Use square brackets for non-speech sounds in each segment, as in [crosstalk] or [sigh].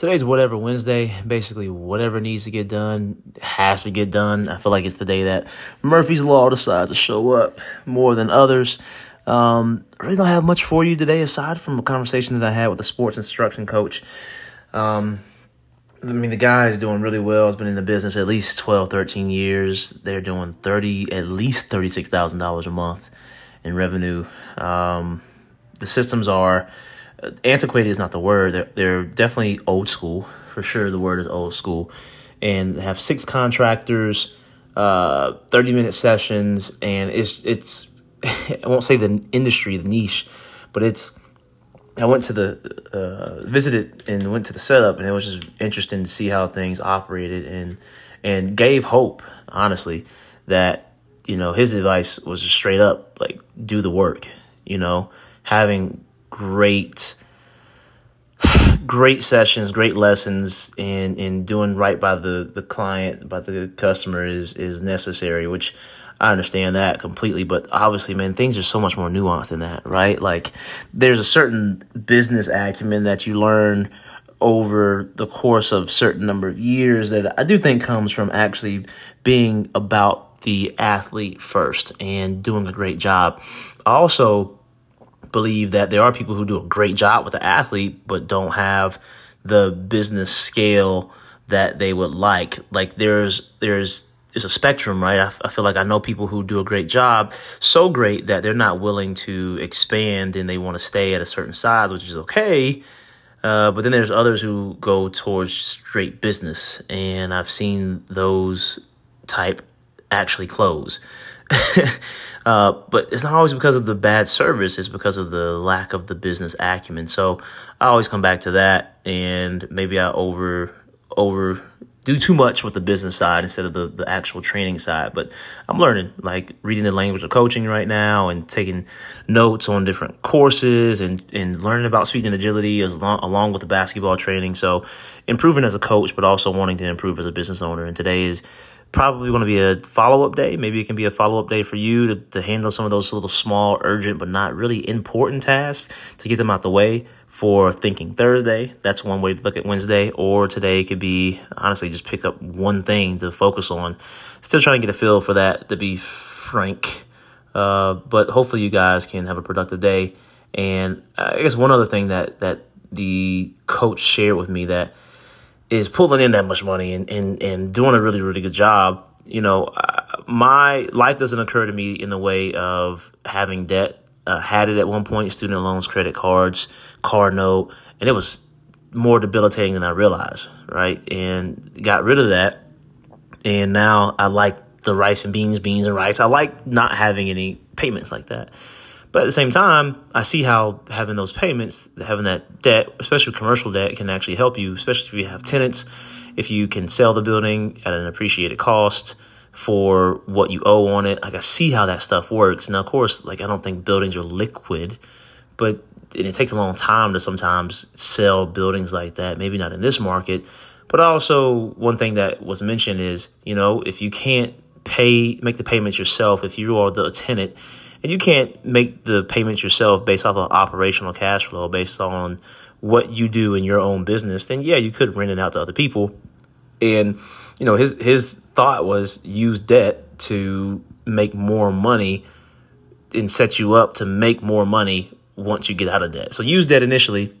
today's whatever Wednesday. Basically, whatever needs to get done has to get done. I feel like it's the day that Murphy's Law decides to show up more than others. Um, I really don't have much for you today aside from a conversation that I had with a sports instruction coach. Um, I mean, the guy is doing really well. He's been in the business at least 12, 13 years. They're doing 30, at least $36,000 a month in revenue. Um, the systems are antiquated is not the word. They're, they're definitely old school for sure. The word is old school, and have six contractors, uh, thirty minute sessions, and it's it's. [laughs] I won't say the industry, the niche, but it's. I went to the uh, visited and went to the setup, and it was just interesting to see how things operated, and and gave hope, honestly, that you know his advice was just straight up like do the work, you know, having great [sighs] great sessions, great lessons, and in doing right by the the client, by the customer is is necessary. Which I understand that completely, but obviously, man, things are so much more nuanced than that, right? Like, there's a certain business acumen that you learn over the course of certain number of years that I do think comes from actually being about the athlete first and doing a great job. Also, believe that there are people who do a great job with the athlete, but don't have the business scale that they would like. Like there's there's there's a spectrum, right? I, I feel like I know people who do a great job, so great that they're not willing to expand and they want to stay at a certain size, which is okay. Uh, but then there's others who go towards straight business, and I've seen those type actually close. [laughs] uh, but it's not always because of the bad service, it's because of the lack of the business acumen. So I always come back to that, and maybe I over over do too much with the business side instead of the, the actual training side. But I'm learning, like reading the language of coaching right now and taking notes on different courses and, and learning about speed and agility as long, along with the basketball training. So improving as a coach, but also wanting to improve as a business owner. And today is probably going to be a follow up day. Maybe it can be a follow up day for you to, to handle some of those little small, urgent, but not really important tasks to get them out the way for Thinking Thursday. That's one way to look at Wednesday. Or today could be honestly just pick up one thing to focus on. Still trying to get a feel for that, to be frank. Uh, but hopefully you guys can have a productive day. And I guess one other thing that that the coach shared with me that is pulling in that much money and, and, and doing a really, really good job, you know, my life doesn't occur to me in the way of having debt. Uh, had it at one point, student loans, credit cards, car note, and it was more debilitating than I realized, right? And got rid of that. And now I like the rice and beans, beans and rice. I like not having any payments like that. But at the same time, I see how having those payments, having that debt, especially commercial debt, can actually help you, especially if you have tenants. If you can sell the building at an appreciated cost for what you owe on it, like I see how that stuff works. Now, of course, like I don't think buildings are liquid, but it takes a long time to sometimes sell buildings like that. Maybe not in this market, but also one thing that was mentioned is, you know, if you can't pay, make the payments yourself, if you are the tenant and you can't make the payments yourself based off of operational cash flow, based on what you do in your own business, then yeah, you could rent it out to other people. And you know, his his thought was use debt to make more money and set you up to make more money once you get out of debt. So use debt initially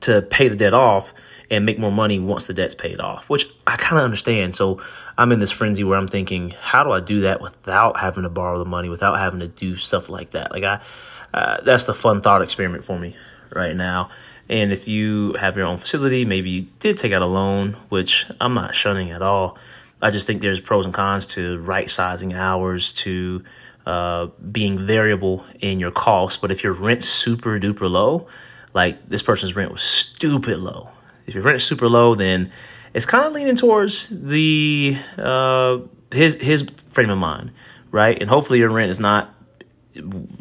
to pay the debt off and make more money once the debt's paid off, which I kind of understand. So I'm in this frenzy where I'm thinking, how do I do that without having to borrow the money, without having to do stuff like that? Like I, uh, that's the fun thought experiment for me right now. And if you have your own facility, maybe you did take out a loan, which I'm not shunning at all. I just think there's pros and cons to right sizing hours, to uh, being variable in your costs. But if your rent's super duper low, like this person's rent was stupid low, if your rent is super low, then it's kind of leaning towards the uh, his his frame of mind, right? And hopefully your rent is not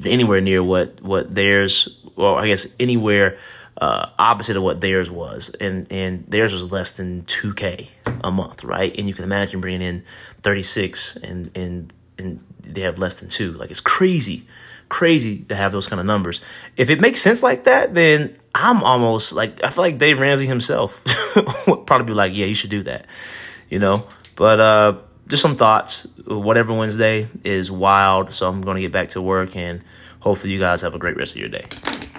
anywhere near what what theirs, well, I guess anywhere uh, opposite of what theirs was, and and theirs was less than two k a month, right? And you can imagine bringing in thirty six, and and and they have less than two. Like it's crazy, crazy to have those kind of numbers. If it makes sense like that, then I'm almost like I feel like Dave Ramsey himself [laughs] would probably be like, yeah, you should do that, you know. But uh, just some thoughts. Whatever Wednesday is wild, so I'm gonna get back to work and hopefully you guys have a great rest of your day.